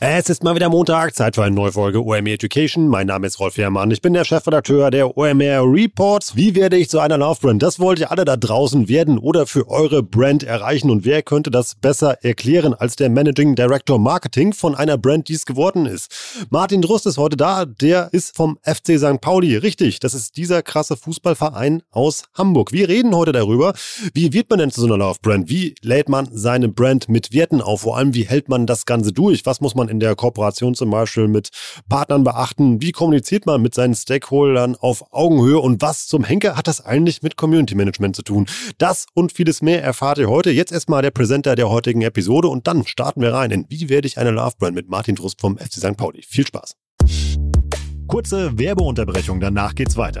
Es ist mal wieder Montag, Zeit für eine neue Folge OMR Education. Mein Name ist Rolf Herrmann, ich bin der Chefredakteur der OMR Reports. Wie werde ich zu einer Love Brand? Das wollt ihr alle da draußen werden oder für eure Brand erreichen. Und wer könnte das besser erklären als der Managing Director Marketing von einer Brand, die es geworden ist? Martin Drust ist heute da, der ist vom FC St. Pauli. Richtig, das ist dieser krasse Fußballverein aus Hamburg. Wir reden heute darüber, wie wird man denn zu so einer Love Brand? Wie lädt man seine Brand mit Werten auf? Vor allem, wie hält man das Ganze durch? Was muss man in der Kooperation zum Beispiel mit Partnern beachten? Wie kommuniziert man mit seinen Stakeholdern auf Augenhöhe? Und was zum Henker hat das eigentlich mit Community Management zu tun? Das und vieles mehr erfahrt ihr heute. Jetzt erstmal der Präsenter der heutigen Episode und dann starten wir rein in Wie werde ich eine Love Brand mit Martin Drust vom FC St. Pauli. Viel Spaß. Kurze Werbeunterbrechung, danach geht's weiter.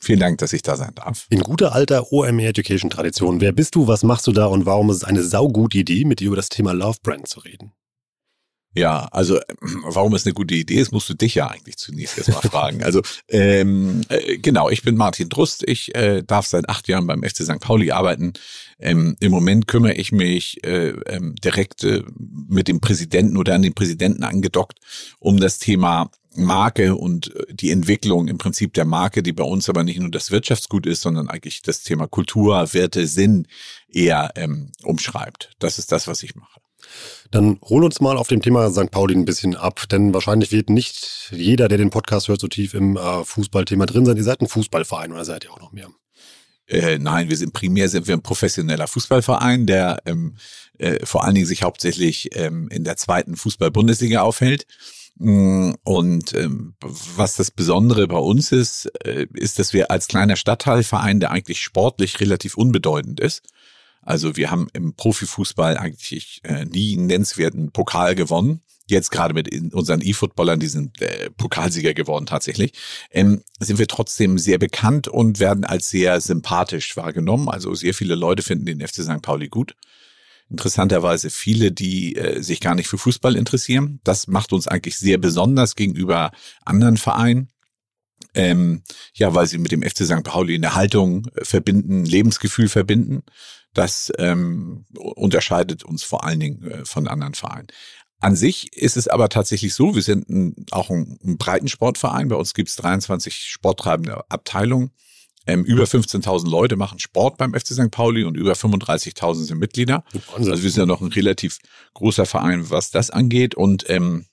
Vielen Dank, dass ich da sein darf. In guter alter OMR Education Tradition. Wer bist du, was machst du da und warum ist es eine saugute Idee, mit dir über das Thema Love Brand zu reden? Ja, also warum es eine gute Idee ist, musst du dich ja eigentlich zunächst erstmal fragen. Also ähm, äh, genau, ich bin Martin Drust. Ich äh, darf seit acht Jahren beim FC St. Pauli arbeiten. Ähm, Im Moment kümmere ich mich äh, ähm, direkt äh, mit dem Präsidenten oder an den Präsidenten angedockt um das Thema Marke und äh, die Entwicklung im Prinzip der Marke, die bei uns aber nicht nur das Wirtschaftsgut ist, sondern eigentlich das Thema Kultur, Werte, Sinn eher ähm, umschreibt. Das ist das, was ich mache. Dann hol uns mal auf dem Thema St. Pauli ein bisschen ab, denn wahrscheinlich wird nicht jeder, der den Podcast hört, so tief im äh, Fußballthema drin sein. Ihr seid ein Fußballverein oder seid ihr auch noch mehr? Äh, nein, wir sind primär sind wir ein professioneller Fußballverein, der ähm, äh, vor allen Dingen sich hauptsächlich ähm, in der zweiten Fußball-Bundesliga aufhält. Mm, und ähm, was das Besondere bei uns ist, äh, ist, dass wir als kleiner Stadtteilverein, der eigentlich sportlich relativ unbedeutend ist, also wir haben im Profifußball eigentlich äh, nie einen nennenswerten Pokal gewonnen. Jetzt gerade mit unseren E-Footballern, die sind äh, Pokalsieger geworden tatsächlich, ähm, sind wir trotzdem sehr bekannt und werden als sehr sympathisch wahrgenommen. Also sehr viele Leute finden den FC St. Pauli gut interessanterweise viele, die äh, sich gar nicht für Fußball interessieren. Das macht uns eigentlich sehr besonders gegenüber anderen Vereinen. Ähm, ja, weil sie mit dem FC St. Pauli eine Haltung äh, verbinden, Lebensgefühl verbinden. Das ähm, unterscheidet uns vor allen Dingen äh, von anderen Vereinen. An sich ist es aber tatsächlich so, wir sind ein, auch ein, ein Breitensportverein. Bei uns gibt es 23 sporttreibende Abteilungen. Ähm, über 15.000 Leute machen Sport beim FC St. Pauli und über 35.000 sind Mitglieder. Also wir sind ja noch ein relativ großer Verein, was das angeht. Und ähm,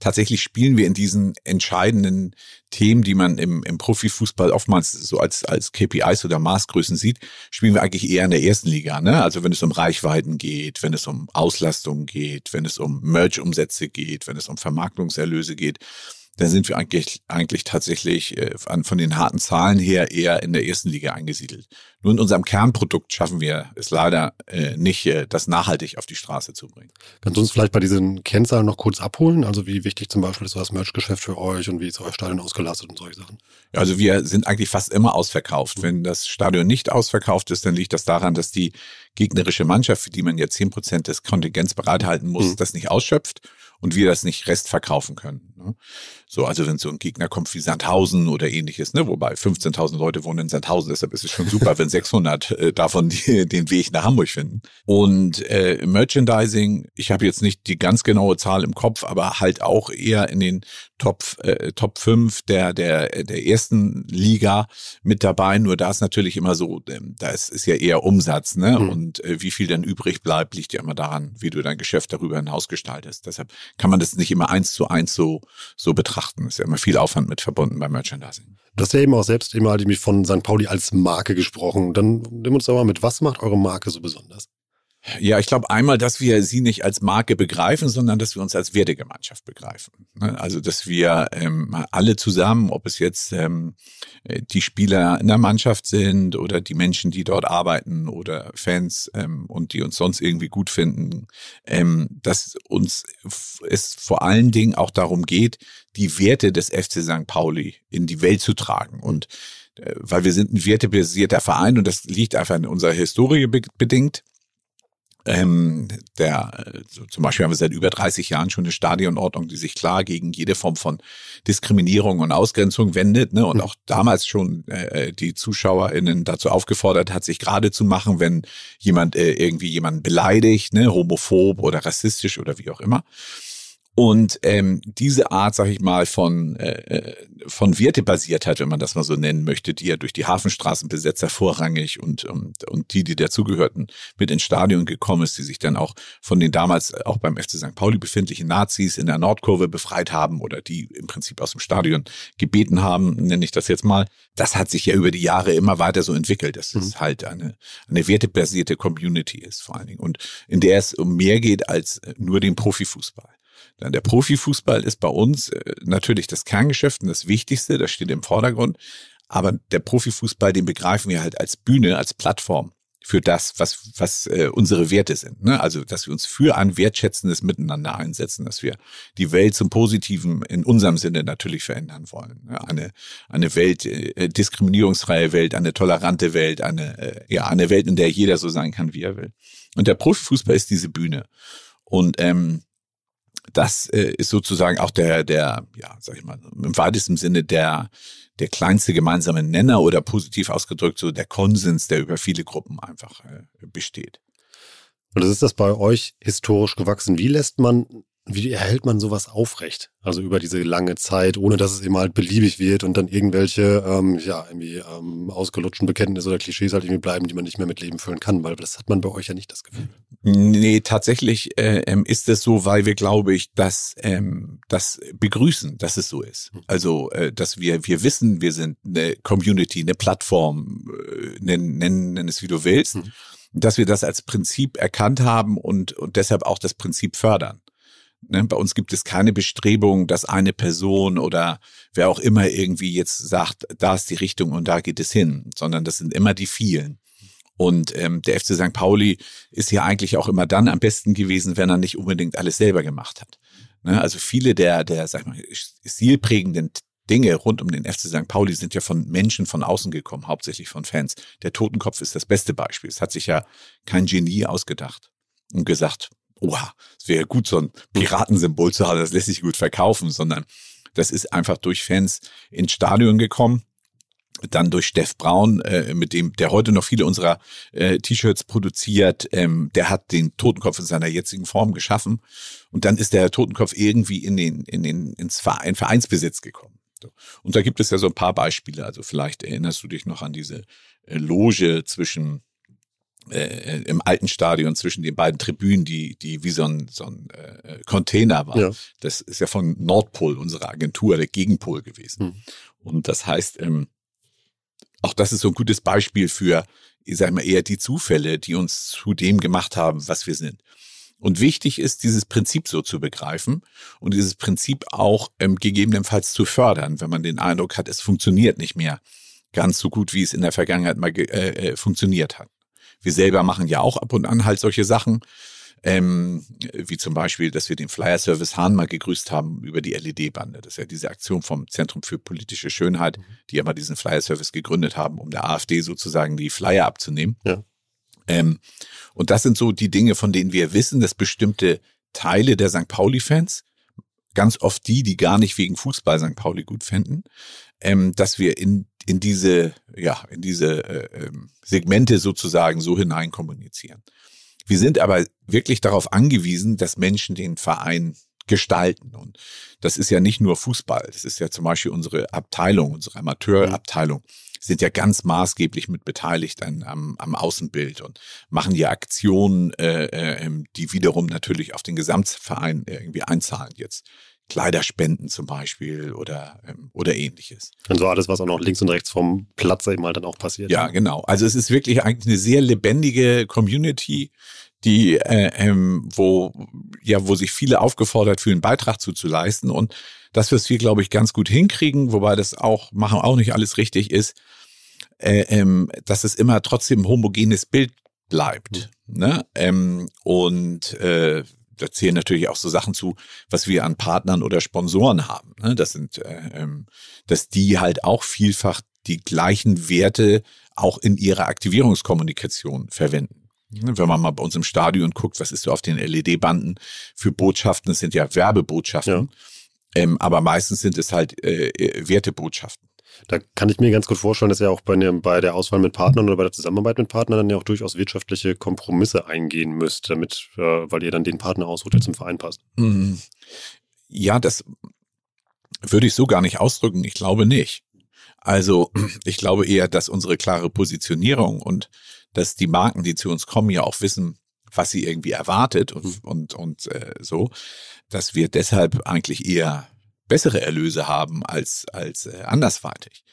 tatsächlich spielen wir in diesen entscheidenden Themen, die man im, im Profifußball oftmals so als, als KPIs oder Maßgrößen sieht, spielen wir eigentlich eher in der ersten Liga. Ne? Also wenn es um Reichweiten geht, wenn es um Auslastung geht, wenn es um Merch-Umsätze geht, wenn es um Vermarktungserlöse geht da sind wir eigentlich, eigentlich tatsächlich äh, von den harten Zahlen her eher in der ersten Liga eingesiedelt. Nur in unserem Kernprodukt schaffen wir es leider äh, nicht, äh, das nachhaltig auf die Straße zu bringen. Kannst du uns vielleicht bei diesen Kennzahlen noch kurz abholen? Also wie wichtig zum Beispiel ist so das Merchgeschäft für euch und wie ist euer Stadion ausgelastet und solche Sachen? Also wir sind eigentlich fast immer ausverkauft. Wenn das Stadion nicht ausverkauft ist, dann liegt das daran, dass die gegnerische Mannschaft, für die man ja zehn Prozent des Kontingents bereithalten muss, mhm. das nicht ausschöpft und wir das nicht rest verkaufen können. Ne? So, also wenn so ein Gegner kommt wie Sandhausen oder ähnliches, ne, wobei 15.000 Leute wohnen in Sandhausen, deshalb ist es schon super, wenn 600 äh, davon die, den Weg nach Hamburg finden. Und äh, Merchandising, ich habe jetzt nicht die ganz genaue Zahl im Kopf, aber halt auch eher in den Top äh, Top 5 der der der ersten Liga mit dabei. Nur da ist natürlich immer so, äh, da ist, ist ja eher Umsatz, ne? Mhm. Und äh, wie viel dann übrig bleibt, liegt ja immer daran, wie du dein Geschäft darüber hinaus gestaltest. Deshalb kann man das nicht immer eins zu eins so so betrachten. Ist ja immer viel Aufwand mit verbunden beim Merchandising. Du hast ja eben auch selbst immer halt von St. Pauli als Marke gesprochen. Dann nimm uns doch mal mit, was macht eure Marke so besonders? Ja, ich glaube einmal, dass wir sie nicht als Marke begreifen, sondern dass wir uns als Wertegemeinschaft begreifen. Ne? Also, dass wir ähm, alle zusammen, ob es jetzt ähm, die Spieler in der Mannschaft sind oder die Menschen, die dort arbeiten oder Fans ähm, und die uns sonst irgendwie gut finden, ähm, dass uns es vor allen Dingen auch darum geht, die Werte des FC St. Pauli in die Welt zu tragen und äh, weil wir sind ein wertebasierter Verein und das liegt einfach in unserer Historie bedingt ähm, der, so zum Beispiel haben wir seit über 30 Jahren schon eine Stadionordnung, die sich klar gegen jede Form von Diskriminierung und Ausgrenzung wendet, ne? und hm. auch damals schon äh, die ZuschauerInnen dazu aufgefordert hat, sich gerade zu machen, wenn jemand äh, irgendwie jemanden beleidigt, ne? homophob oder rassistisch oder wie auch immer. Und ähm, diese Art, sag ich mal, von, äh, äh, von Wertebasiertheit, wenn man das mal so nennen möchte, die ja durch die Hafenstraßenbesetzer vorrangig und, und, und die, die dazugehörten, mit ins Stadion gekommen ist, die sich dann auch von den damals auch beim FC St. Pauli befindlichen Nazis in der Nordkurve befreit haben oder die im Prinzip aus dem Stadion gebeten haben, nenne ich das jetzt mal. Das hat sich ja über die Jahre immer weiter so entwickelt, dass mhm. es halt eine, eine wertebasierte Community ist vor allen Dingen und in der es um mehr geht als nur den Profifußball. Der Profifußball ist bei uns äh, natürlich das Kerngeschäft und das Wichtigste, das steht im Vordergrund. Aber der Profifußball, den begreifen wir halt als Bühne, als Plattform für das, was, was äh, unsere Werte sind. Ne? Also, dass wir uns für ein wertschätzendes Miteinander einsetzen, dass wir die Welt zum Positiven in unserem Sinne natürlich verändern wollen. Ne? Eine, eine Welt, äh, diskriminierungsfreie Welt, eine tolerante Welt, eine, äh, ja, eine Welt, in der jeder so sein kann, wie er will. Und der Profifußball ist diese Bühne. Und ähm, das äh, ist sozusagen auch der, der, ja, sag ich mal, im weitesten Sinne der, der kleinste gemeinsame Nenner oder positiv ausgedrückt so der Konsens, der über viele Gruppen einfach äh, besteht. Und das ist das bei euch historisch gewachsen. Wie lässt man wie erhält man sowas aufrecht? Also über diese lange Zeit, ohne dass es eben halt beliebig wird und dann irgendwelche, ähm, ja, irgendwie ähm, ausgelutschten Bekenntnisse oder Klischees halt irgendwie bleiben, die man nicht mehr mit Leben füllen kann, weil das hat man bei euch ja nicht das Gefühl. Nee, tatsächlich äh, ist es so, weil wir, glaube ich, das, ähm, das begrüßen, dass es so ist. Hm. Also, äh, dass wir, wir wissen, wir sind eine Community, eine Plattform, äh, nennen, nennen, nenn es wie du willst, mhm. dass wir das als Prinzip erkannt haben und, und deshalb auch das Prinzip fördern. Ne, bei uns gibt es keine Bestrebung, dass eine Person oder wer auch immer irgendwie jetzt sagt, da ist die Richtung und da geht es hin, sondern das sind immer die vielen. Und ähm, der FC St. Pauli ist ja eigentlich auch immer dann am besten gewesen, wenn er nicht unbedingt alles selber gemacht hat. Ne, also viele der, der, sag ich mal, stilprägenden Dinge rund um den FC St. Pauli sind ja von Menschen von außen gekommen, hauptsächlich von Fans. Der Totenkopf ist das beste Beispiel. Es hat sich ja kein Genie ausgedacht und gesagt, oha, es wäre gut, so ein Piratensymbol zu haben, das lässt sich gut verkaufen, sondern das ist einfach durch Fans ins Stadion gekommen. Dann durch Steff Braun, äh, mit dem, der heute noch viele unserer äh, T-Shirts produziert, ähm, der hat den Totenkopf in seiner jetzigen Form geschaffen. Und dann ist der Totenkopf irgendwie in den, in den, ins Verein, Vereinsbesitz gekommen. So. Und da gibt es ja so ein paar Beispiele. Also vielleicht erinnerst du dich noch an diese äh, Loge zwischen äh, im alten Stadion zwischen den beiden Tribünen, die, die wie so ein, so ein äh, Container war. Ja. Das ist ja von Nordpol, unserer Agentur, der Gegenpol gewesen. Mhm. Und das heißt, ähm, auch das ist so ein gutes Beispiel für, ich sag mal, eher die Zufälle, die uns zu dem gemacht haben, was wir sind. Und wichtig ist, dieses Prinzip so zu begreifen und dieses Prinzip auch ähm, gegebenenfalls zu fördern, wenn man den Eindruck hat, es funktioniert nicht mehr ganz so gut, wie es in der Vergangenheit mal äh, äh, funktioniert hat. Wir selber machen ja auch ab und an halt solche Sachen. Ähm, wie zum Beispiel, dass wir den Flyer-Service Hahn mal gegrüßt haben über die LED-Bande. Das ist ja diese Aktion vom Zentrum für politische Schönheit, mhm. die ja mal diesen Flyer-Service gegründet haben, um der AfD sozusagen die Flyer abzunehmen. Ja. Ähm, und das sind so die Dinge, von denen wir wissen, dass bestimmte Teile der St. Pauli-Fans, ganz oft die, die gar nicht wegen Fußball St. Pauli gut fänden, ähm, dass wir in, in diese, ja, in diese äh, ähm, Segmente sozusagen so hinein kommunizieren. Wir sind aber wirklich darauf angewiesen, dass Menschen den Verein gestalten. Und das ist ja nicht nur Fußball. Das ist ja zum Beispiel unsere Abteilung, unsere Amateurabteilung sind ja ganz maßgeblich mit beteiligt an, am, am Außenbild und machen ja Aktionen, äh, äh, die wiederum natürlich auf den Gesamtverein irgendwie einzahlen jetzt. Kleiderspenden zum Beispiel oder, ähm, oder ähnliches. Und so alles, was auch noch links und rechts vom Platz eben halt dann auch passiert. Ja, genau. Also es ist wirklich eigentlich eine sehr lebendige Community, die, äh, ähm, wo, ja, wo sich viele aufgefordert fühlen, Beitrag zuzuleisten. Und das, was wir, glaube ich, ganz gut hinkriegen, wobei das auch, machen auch nicht alles richtig ist, äh, ähm, dass es immer trotzdem ein homogenes Bild bleibt. Mhm. Ne? Ähm, und äh, da zählen natürlich auch so Sachen zu, was wir an Partnern oder Sponsoren haben. Ne? Das sind, äh, ähm, dass die halt auch vielfach die gleichen Werte auch in ihrer Aktivierungskommunikation verwenden. Ne? Wenn man mal bei uns im Stadion guckt, was ist so auf den LED-Banden für Botschaften? Das sind ja Werbebotschaften. Ja. Ähm, aber meistens sind es halt äh, äh Wertebotschaften. Da kann ich mir ganz gut vorstellen, dass ihr auch bei, bei der Auswahl mit Partnern oder bei der Zusammenarbeit mit Partnern dann ja auch durchaus wirtschaftliche Kompromisse eingehen müsst, damit, äh, weil ihr dann den Partner aussucht, der zum Verein passt. Mhm. Ja, das würde ich so gar nicht ausdrücken. Ich glaube nicht. Also ich glaube eher, dass unsere klare Positionierung und dass die Marken, die zu uns kommen, ja auch wissen, was sie irgendwie erwartet und, mhm. und, und äh, so, dass wir deshalb eigentlich eher bessere Erlöse haben als, als äh, andersweitig.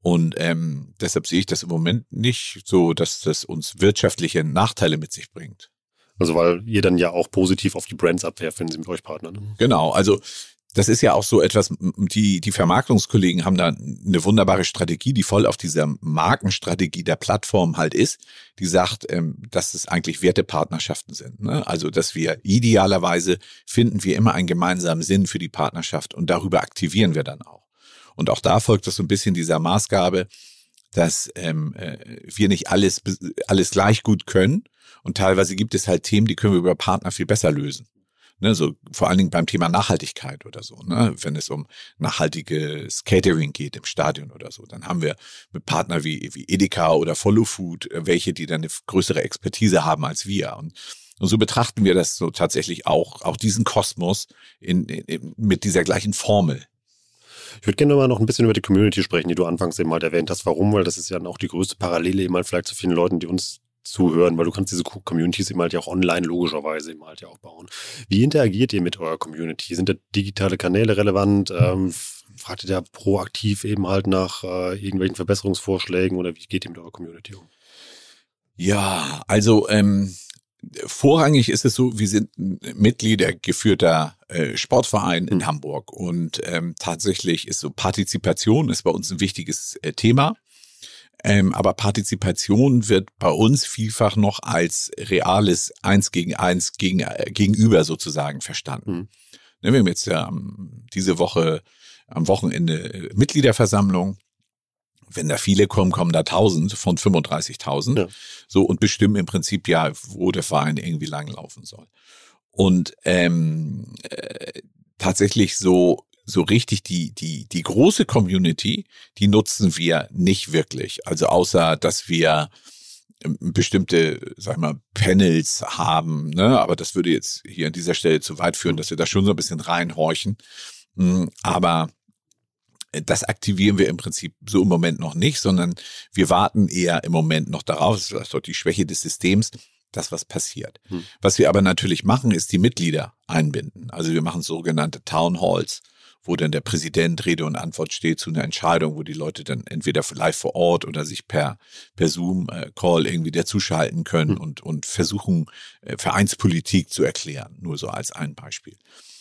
Und ähm, deshalb sehe ich das im Moment nicht so, dass das uns wirtschaftliche Nachteile mit sich bringt. Also weil ihr dann ja auch positiv auf die Brands abwerft, wenn sie mit euch partnern. Ne? Genau, also das ist ja auch so etwas, die, die Vermarktungskollegen haben da eine wunderbare Strategie, die voll auf dieser Markenstrategie der Plattform halt ist, die sagt, ähm, dass es eigentlich Wertepartnerschaften sind. Ne? Also, dass wir idealerweise finden wir immer einen gemeinsamen Sinn für die Partnerschaft und darüber aktivieren wir dann auch. Und auch da folgt das so ein bisschen dieser Maßgabe, dass ähm, äh, wir nicht alles, alles gleich gut können. Und teilweise gibt es halt Themen, die können wir über Partner viel besser lösen. Ne, so vor allen Dingen beim Thema Nachhaltigkeit oder so, ne, wenn es um nachhaltiges Catering geht im Stadion oder so, dann haben wir mit Partner wie, wie Edeka oder Follow Food äh, welche, die dann eine größere Expertise haben als wir. Und, und so betrachten wir das so tatsächlich auch, auch diesen Kosmos in, in, mit dieser gleichen Formel. Ich würde gerne mal noch ein bisschen über die Community sprechen, die du anfangs eben halt erwähnt hast. Warum? Weil das ist ja auch die größte Parallele eben halt vielleicht zu vielen Leuten, die uns zuhören, weil du kannst diese Communities eben halt ja auch online logischerweise eben halt ja auch bauen. Wie interagiert ihr mit eurer Community? Sind da digitale Kanäle relevant? Ähm, fragt ihr da proaktiv eben halt nach äh, irgendwelchen Verbesserungsvorschlägen oder wie geht ihr mit eurer Community um? Ja, also ähm, vorrangig ist es so, wir sind Mitglieder geführter äh, Sportverein in mhm. Hamburg und ähm, tatsächlich ist so Partizipation ist bei uns ein wichtiges äh, Thema. Ähm, aber Partizipation wird bei uns vielfach noch als reales Eins gegen Eins gegen, äh, gegenüber sozusagen verstanden. Mhm. Ne, wir haben jetzt ja ähm, diese Woche am Wochenende äh, Mitgliederversammlung. Wenn da viele kommen, kommen da 1000 von 35.000. Ja. So und bestimmen im Prinzip ja, wo der Verein irgendwie langlaufen soll. Und ähm, äh, tatsächlich so so richtig die, die, die große Community, die nutzen wir nicht wirklich. Also außer, dass wir ähm, bestimmte, sag ich mal, Panels haben, ne? aber das würde jetzt hier an dieser Stelle zu weit führen, dass wir da schon so ein bisschen reinhorchen. Hm, aber das aktivieren wir im Prinzip so im Moment noch nicht, sondern wir warten eher im Moment noch darauf, das ist dort die Schwäche des Systems, dass was passiert. Hm. Was wir aber natürlich machen, ist die Mitglieder einbinden. Also wir machen sogenannte Town Halls wo dann der Präsident Rede und Antwort steht zu einer Entscheidung, wo die Leute dann entweder live vor Ort oder sich per, per Zoom-Call äh, irgendwie dazuschalten können mhm. und, und versuchen, äh, Vereinspolitik zu erklären. Nur so als ein Beispiel.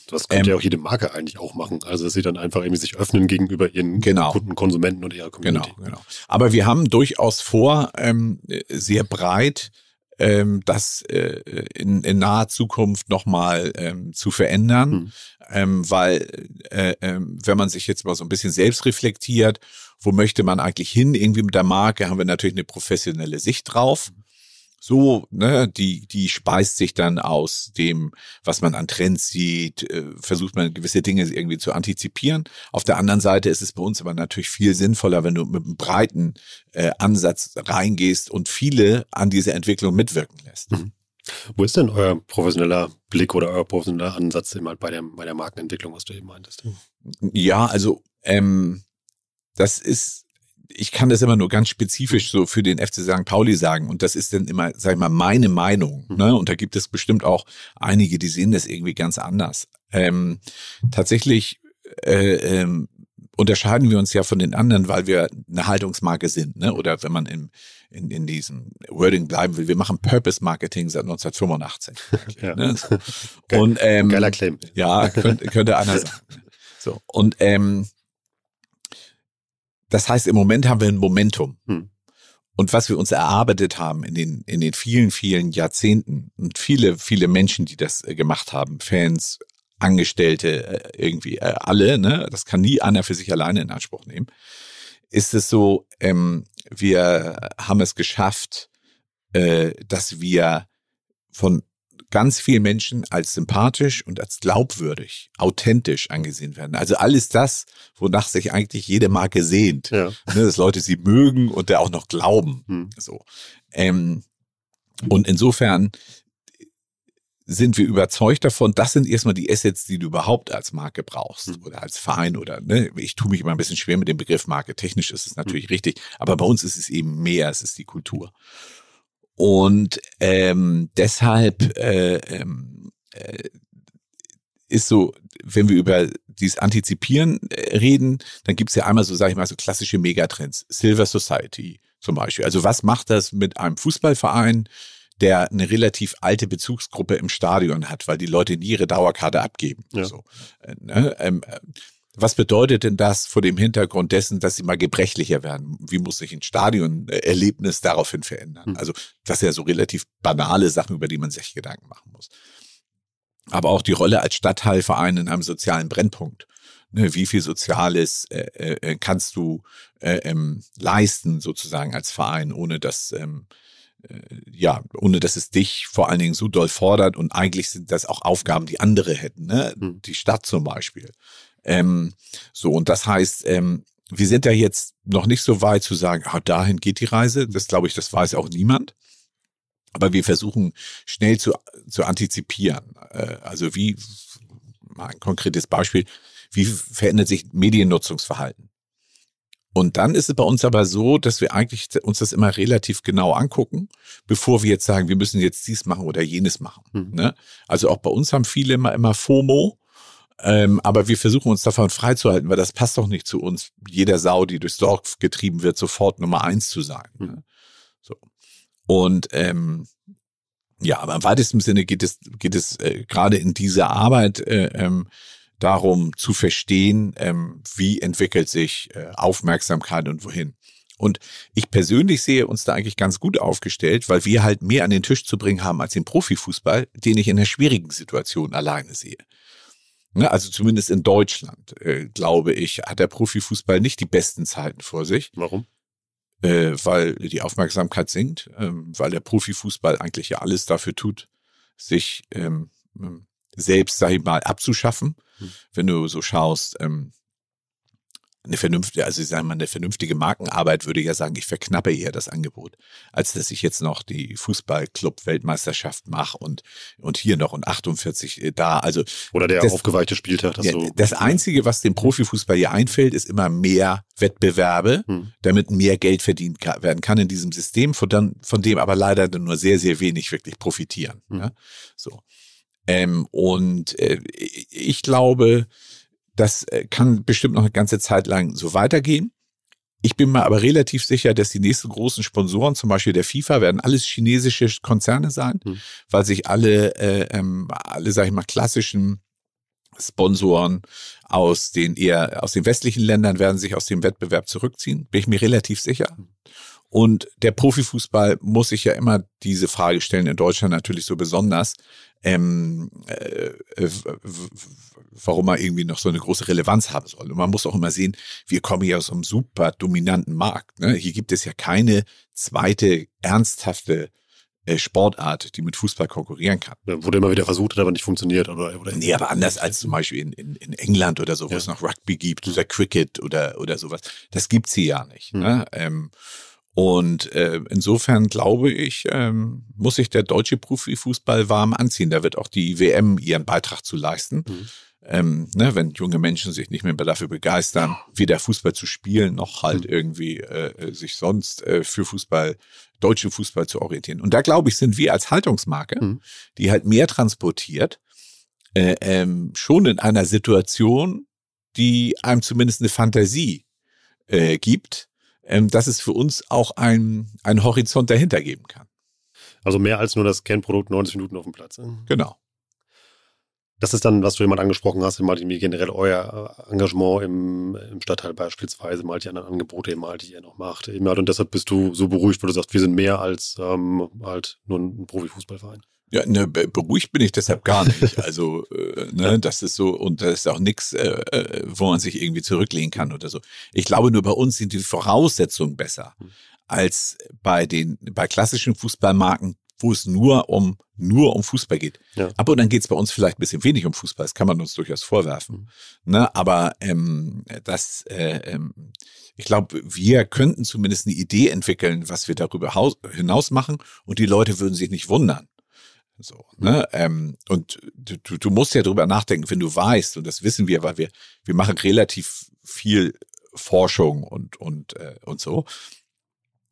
Das könnte ähm, ja auch jede Marke eigentlich auch machen. Also, dass sie dann einfach irgendwie sich öffnen gegenüber ihren genau, Kunden, Konsumenten und ihrer Community. Genau, genau. Aber wir haben durchaus vor, ähm, sehr breit ähm, das äh, in, in naher Zukunft nochmal ähm, zu verändern, hm. Ähm, weil äh, äh, wenn man sich jetzt mal so ein bisschen selbst reflektiert, wo möchte man eigentlich hin irgendwie mit der Marke, haben wir natürlich eine professionelle Sicht drauf. so, ne, die, die speist sich dann aus dem, was man an Trends sieht, äh, versucht man gewisse Dinge irgendwie zu antizipieren. Auf der anderen Seite ist es bei uns aber natürlich viel sinnvoller, wenn du mit einem breiten äh, Ansatz reingehst und viele an dieser Entwicklung mitwirken lässt. Mhm. Wo ist denn euer professioneller Blick oder euer professioneller Ansatz immer bei der, bei der Markenentwicklung, was du eben meintest? Ja, also ähm, das ist ich kann das immer nur ganz spezifisch so für den FC St. Pauli sagen. Und das ist dann immer, sag ich mal, meine Meinung. Mhm. Ne? Und da gibt es bestimmt auch einige, die sehen das irgendwie ganz anders. Ähm, tatsächlich äh, ähm, unterscheiden wir uns ja von den anderen, weil wir eine Haltungsmarke sind. Ne? Oder wenn man in, in, in diesem Wording bleiben will, wir machen Purpose Marketing seit 1985. ja. ne? Und, ähm, Geiler Claim. Ja, könnte, könnte einer sagen. So, und ähm, das heißt, im Moment haben wir ein Momentum. Hm. Und was wir uns erarbeitet haben in den, in den vielen, vielen Jahrzehnten und viele, viele Menschen, die das äh, gemacht haben, Fans, Angestellte, äh, irgendwie äh, alle, ne, das kann nie einer für sich alleine in Anspruch nehmen, ist es so, ähm, wir haben es geschafft, äh, dass wir von ganz vielen Menschen als sympathisch und als glaubwürdig, authentisch angesehen werden. Also alles das, wonach sich eigentlich jede Marke sehnt. Ja. Ne, dass Leute sie mögen und der auch noch glauben. Hm. So. Ähm, und insofern sind wir überzeugt davon, das sind erstmal die Assets, die du überhaupt als Marke brauchst hm. oder als Verein oder ne, ich tue mich immer ein bisschen schwer mit dem Begriff Marke. Technisch ist es natürlich hm. richtig, aber bei uns ist es eben mehr, es ist die Kultur. Und ähm, deshalb äh, ähm, äh, ist so, wenn wir über dieses Antizipieren äh, reden, dann gibt's ja einmal so, sage ich mal, so klassische Megatrends. Silver Society zum Beispiel. Also was macht das mit einem Fußballverein, der eine relativ alte Bezugsgruppe im Stadion hat, weil die Leute nie ihre Dauerkarte abgeben. Ja. So, äh, ne? ähm, äh, was bedeutet denn das vor dem Hintergrund dessen, dass sie mal gebrechlicher werden? Wie muss sich ein Stadionerlebnis daraufhin verändern? Hm. Also das sind ja so relativ banale Sachen, über die man sich Gedanken machen muss. Aber auch die Rolle als Stadtteilverein in einem sozialen Brennpunkt. Ne, wie viel Soziales äh, äh, kannst du äh, ähm, leisten sozusagen als Verein, ohne dass ähm, äh, ja, ohne dass es dich vor allen Dingen so doll fordert und eigentlich sind das auch Aufgaben, die andere hätten, ne? Hm. Die Stadt zum Beispiel. Ähm, so, und das heißt, ähm, wir sind ja jetzt noch nicht so weit zu sagen, ah, dahin geht die Reise. Das glaube ich, das weiß auch niemand. Aber wir versuchen schnell zu, zu antizipieren. Äh, also wie, mal ein konkretes Beispiel, wie verändert sich Mediennutzungsverhalten? Und dann ist es bei uns aber so, dass wir eigentlich uns das immer relativ genau angucken, bevor wir jetzt sagen, wir müssen jetzt dies machen oder jenes machen. Mhm. Ne? Also auch bei uns haben viele immer, immer FOMO. Ähm, aber wir versuchen uns davon freizuhalten, weil das passt doch nicht zu uns. Jeder Sau, die durchs Dorf getrieben wird, sofort Nummer eins zu sein. Mhm. Ne? So. Und ähm, ja, aber im weitesten Sinne geht es, geht es äh, gerade in dieser Arbeit äh, ähm, darum zu verstehen, ähm, wie entwickelt sich äh, Aufmerksamkeit und wohin. Und ich persönlich sehe uns da eigentlich ganz gut aufgestellt, weil wir halt mehr an den Tisch zu bringen haben als den Profifußball, den ich in einer schwierigen Situation alleine sehe. Ne, also zumindest in Deutschland, äh, glaube ich, hat der Profifußball nicht die besten Zeiten vor sich. Warum? Äh, weil die Aufmerksamkeit sinkt, ähm, weil der Profifußball eigentlich ja alles dafür tut, sich ähm, selbst, sag ich mal, abzuschaffen. Hm. Wenn du so schaust, ähm, eine vernünftige, also ich sage mal, eine vernünftige Markenarbeit würde ja sagen, ich verknappe eher das Angebot, als dass ich jetzt noch die Fußballclub-Weltmeisterschaft mache und, und hier noch und 48 äh, da. Also Oder der das, aufgeweichte Spieltag. Das, ja, so das Einzige, was dem Profifußball hier einfällt, ist immer mehr Wettbewerbe, hm. damit mehr Geld verdient werden kann in diesem System, von, dann, von dem aber leider nur sehr, sehr wenig wirklich profitieren. Hm. Ja? So. Ähm, und äh, ich glaube, das äh, kann bestimmt noch eine ganze Zeit lang so weitergehen. Ich bin mir aber relativ sicher, dass die nächsten großen Sponsoren, zum Beispiel der FIFA, werden alles chinesische Konzerne sein, hm. weil sich alle, äh, ähm, alle, sag ich mal, klassischen Sponsoren aus den eher aus den westlichen Ländern werden sich aus dem Wettbewerb zurückziehen, bin ich mir relativ sicher. Hm. Und der Profifußball muss sich ja immer diese Frage stellen, in Deutschland natürlich so besonders, ähm, äh, warum er irgendwie noch so eine große Relevanz haben soll. Und man muss auch immer sehen, wir kommen hier aus einem super dominanten Markt. Ne? Hier gibt es ja keine zweite ernsthafte äh, Sportart, die mit Fußball konkurrieren kann. Ja, wurde immer wieder versucht, hat aber nicht funktioniert. Oder, oder nee, aber anders als zum Beispiel in, in, in England oder so, wo ja. es noch Rugby gibt oder Cricket oder, oder sowas. Das gibt's hier ja nicht. Mhm. Ne? Ähm, und äh, insofern glaube ich, ähm, muss sich der deutsche Profifußball warm anziehen. Da wird auch die WM ihren Beitrag zu leisten. Mhm. Ähm, ne, wenn junge Menschen sich nicht mehr dafür begeistern, weder Fußball zu spielen, noch halt mhm. irgendwie äh, sich sonst äh, für Fußball, deutschen Fußball zu orientieren. Und da glaube ich, sind wir als Haltungsmarke, mhm. die halt mehr transportiert, äh, ähm, schon in einer Situation, die einem zumindest eine Fantasie äh, gibt, dass es für uns auch ein, einen Horizont dahinter geben kann. Also mehr als nur das Kernprodukt 90 Minuten auf dem Platz. Genau. Das ist dann, was du jemand angesprochen hast, mal generell euer äh, Engagement im, im Stadtteil beispielsweise, mal die anderen Angebote, mal die ihr noch macht. Eben halt, und deshalb bist du so beruhigt, wo du sagst, wir sind mehr als ähm, halt nur ein Profifußballverein. Ja, ne, beruhigt bin ich deshalb gar nicht. Also, äh, ne, das ist so, und das ist auch nichts, äh, äh, wo man sich irgendwie zurücklehnen kann oder so. Ich glaube, nur bei uns sind die Voraussetzungen besser hm. als bei den, bei klassischen Fußballmarken, wo es nur um, nur um Fußball geht. Ja. Aber dann geht es bei uns vielleicht ein bisschen wenig um Fußball, das kann man uns durchaus vorwerfen. Mhm. Ne, aber ähm, das, äh, ähm, ich glaube, wir könnten zumindest eine Idee entwickeln, was wir darüber hinaus machen und die Leute würden sich nicht wundern. So, ne? Ähm, und du, du musst ja drüber nachdenken, wenn du weißt, und das wissen wir, weil wir, wir machen relativ viel Forschung und, und, äh, und so.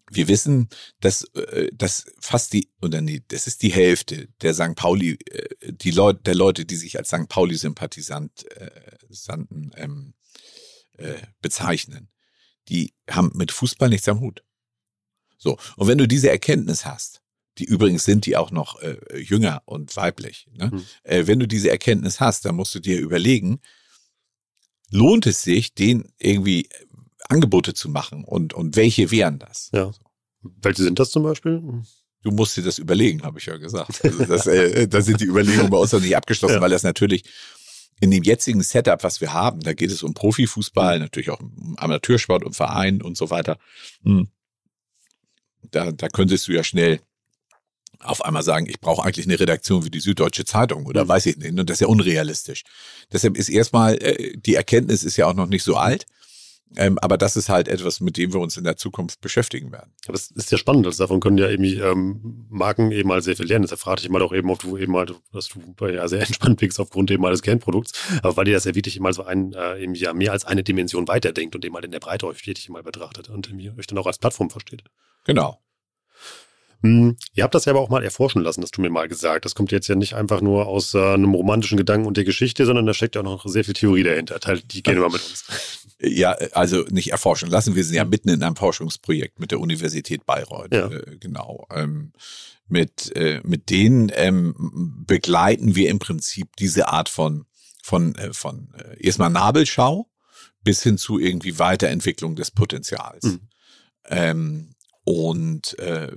Wir wissen, dass, äh, dass fast die, oder nee, das ist die Hälfte der St. Pauli, äh, die Leute, der Leute, die sich als St. Pauli-Sympathisant äh, ähm, äh, bezeichnen, die haben mit Fußball nichts am Hut. So, und wenn du diese Erkenntnis hast, die übrigens sind die auch noch äh, jünger und weiblich. Ne? Mhm. Äh, wenn du diese Erkenntnis hast, dann musst du dir überlegen, lohnt es sich, den irgendwie Angebote zu machen und, und welche wären das? Ja. Welche sind das zum Beispiel? Du musst dir das überlegen, habe ich ja gesagt. Also das, äh, da sind die Überlegungen bei uns noch nicht abgeschlossen, ja. weil das natürlich in dem jetzigen Setup, was wir haben, da geht es um Profifußball, natürlich auch um Amateursport, um Verein und so weiter. Hm. Da, da könntest du ja schnell auf einmal sagen, ich brauche eigentlich eine Redaktion wie die Süddeutsche Zeitung oder mhm. weiß ich nicht. Und das ist ja unrealistisch. Deshalb ist erstmal, äh, die Erkenntnis ist ja auch noch nicht so alt. Ähm, aber das ist halt etwas, mit dem wir uns in der Zukunft beschäftigen werden. Aber es ist ja spannend, also davon können ja eben ähm, Marken eben mal sehr viel lernen. Deshalb frage ich mal auch eben, ob du eben mal, dass du ja sehr entspannt bist aufgrund eben mal des Kernprodukts, aber weil ihr das ja wirklich mal so ein, äh, eben ja mehr als eine Dimension weiterdenkt und eben mal in der Breite euch wirklich mal betrachtet und euch dann auch als Plattform versteht. Genau. Hm, ihr habt das ja aber auch mal erforschen lassen, das du mir mal gesagt. Das kommt jetzt ja nicht einfach nur aus äh, einem romantischen Gedanken und der Geschichte, sondern da steckt ja auch noch sehr viel Theorie dahinter. Teilt die gerne mal mit uns. Ja, also nicht erforschen lassen. Wir sind ja mitten in einem Forschungsprojekt mit der Universität Bayreuth. Ja. Äh, genau. Ähm, mit, äh, mit denen ähm, begleiten wir im Prinzip diese Art von, von, äh, von äh, erstmal Nabelschau bis hin zu irgendwie Weiterentwicklung des Potenzials. Mhm. Ähm, und äh,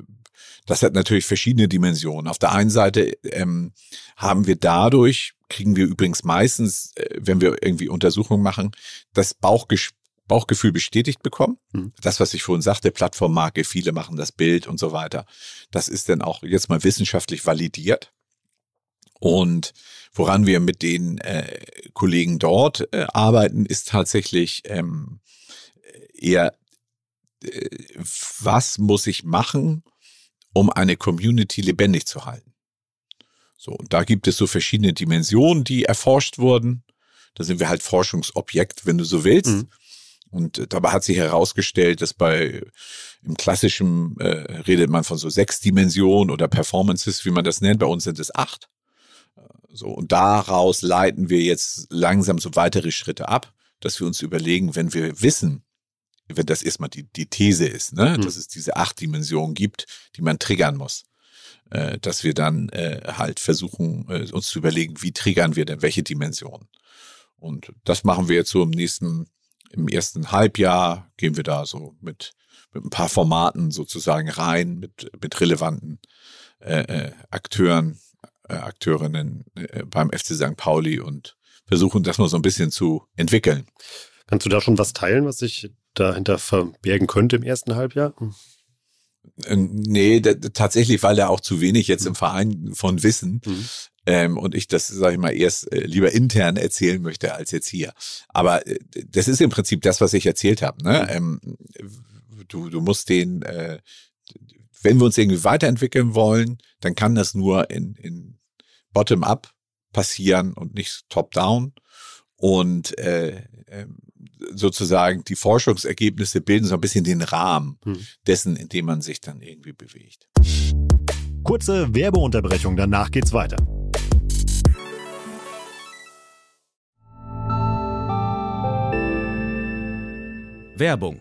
das hat natürlich verschiedene Dimensionen. Auf der einen Seite ähm, haben wir dadurch, kriegen wir übrigens meistens, äh, wenn wir irgendwie Untersuchungen machen, das Bauchgesch Bauchgefühl bestätigt bekommen. Mhm. Das, was ich vorhin sagte, Plattformmarke, viele machen das Bild und so weiter. Das ist dann auch jetzt mal wissenschaftlich validiert. Und woran wir mit den äh, Kollegen dort äh, arbeiten, ist tatsächlich ähm, eher, äh, was muss ich machen, um eine Community lebendig zu halten. So, und da gibt es so verschiedene Dimensionen, die erforscht wurden. Da sind wir halt Forschungsobjekt, wenn du so willst. Mhm. Und äh, dabei hat sich herausgestellt, dass bei im klassischen äh, redet man von so sechs Dimensionen oder Performances, wie man das nennt. Bei uns sind es acht. So, und daraus leiten wir jetzt langsam so weitere Schritte ab, dass wir uns überlegen, wenn wir wissen, wenn das erstmal die, die These ist, ne, mhm. dass es diese acht Dimensionen gibt, die man triggern muss. Äh, dass wir dann äh, halt versuchen, äh, uns zu überlegen, wie triggern wir denn welche Dimensionen. Und das machen wir jetzt so im nächsten, im ersten Halbjahr, gehen wir da so mit, mit ein paar Formaten sozusagen rein, mit, mit relevanten äh, äh, Akteuren, Akteurinnen beim FC St. Pauli und versuchen das mal so ein bisschen zu entwickeln. Kannst du da schon was teilen, was sich dahinter verbergen könnte im ersten Halbjahr? Äh, nee, tatsächlich, weil er auch zu wenig jetzt im Verein von wissen. Mhm. Ähm, und ich das, sage ich mal, erst äh, lieber intern erzählen möchte als jetzt hier. Aber äh, das ist im Prinzip das, was ich erzählt habe. Ne? Mhm. Ähm, du, du musst den, äh, wenn wir uns irgendwie weiterentwickeln wollen, dann kann das nur in, in Bottom-up passieren und nicht Top-down. Und äh, ähm, sozusagen die Forschungsergebnisse bilden so ein bisschen den Rahmen hm. dessen, in dem man sich dann irgendwie bewegt. Kurze Werbeunterbrechung, danach geht's weiter. Werbung.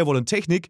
und Technik,